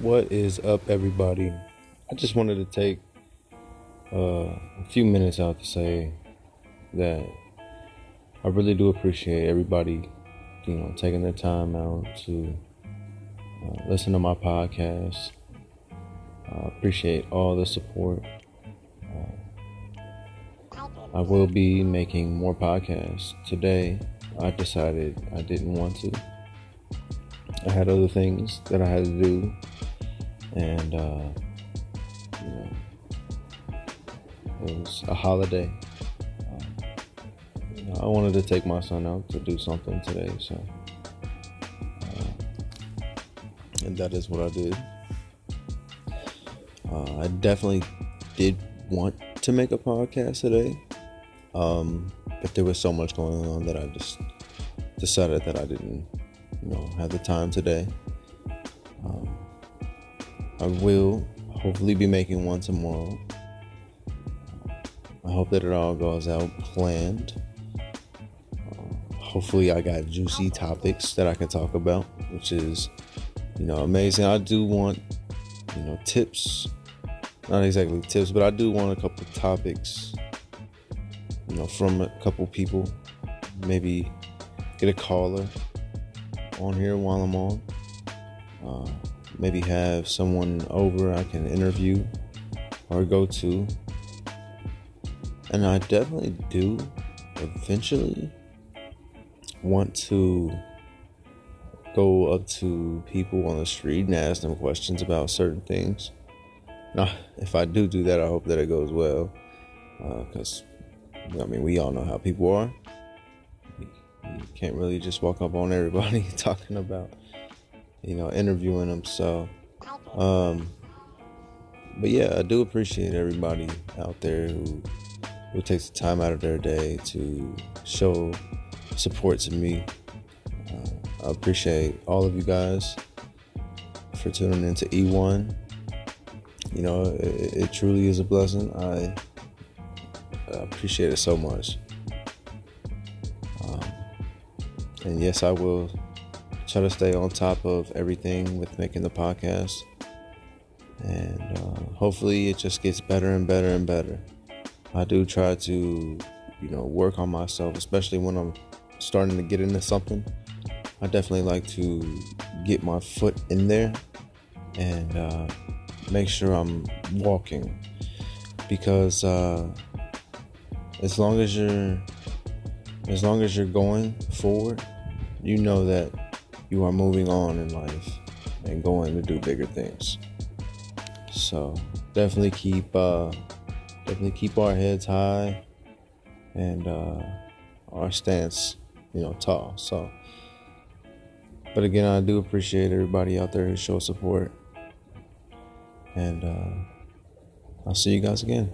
What is up, everybody? I just wanted to take uh, a few minutes out to say that I really do appreciate everybody, you know, taking their time out to uh, listen to my podcast. I appreciate all the support. Uh, I will be making more podcasts. Today, I decided I didn't want to. I had other things that I had to do, and uh, you know, it was a holiday. Uh, you know, I wanted to take my son out to do something today, so uh, and that is what I did. Uh, I definitely did want to make a podcast today, um, but there was so much going on that I just decided that I didn't you know have the time today. Um, I will hopefully be making one tomorrow. I hope that it all goes out planned. Hopefully, I got juicy topics that I can talk about, which is you know amazing. I do want you know tips, not exactly tips, but I do want a couple topics. You know, from a couple people, maybe get a caller on here while I'm on. Maybe have someone over I can interview or go to. And I definitely do eventually want to go up to people on the street and ask them questions about certain things. Now, if I do do that, I hope that it goes well. Because, uh, I mean, we all know how people are. You can't really just walk up on everybody talking about, you know, interviewing them. So, um, but yeah, I do appreciate everybody out there who who takes the time out of their day to show support to me. Uh, I appreciate all of you guys for tuning into E1. You know, it, it truly is a blessing. I, I appreciate it so much. Um, And yes, I will try to stay on top of everything with making the podcast. And uh, hopefully it just gets better and better and better. I do try to, you know, work on myself, especially when I'm starting to get into something. I definitely like to get my foot in there and uh, make sure I'm walking because uh, as long as you're as long as you're going forward, you know that you are moving on in life and going to do bigger things. So definitely keep uh, definitely keep our heads high and uh, our stance, you know, tall. So, but again, I do appreciate everybody out there who shows support, and uh, I'll see you guys again.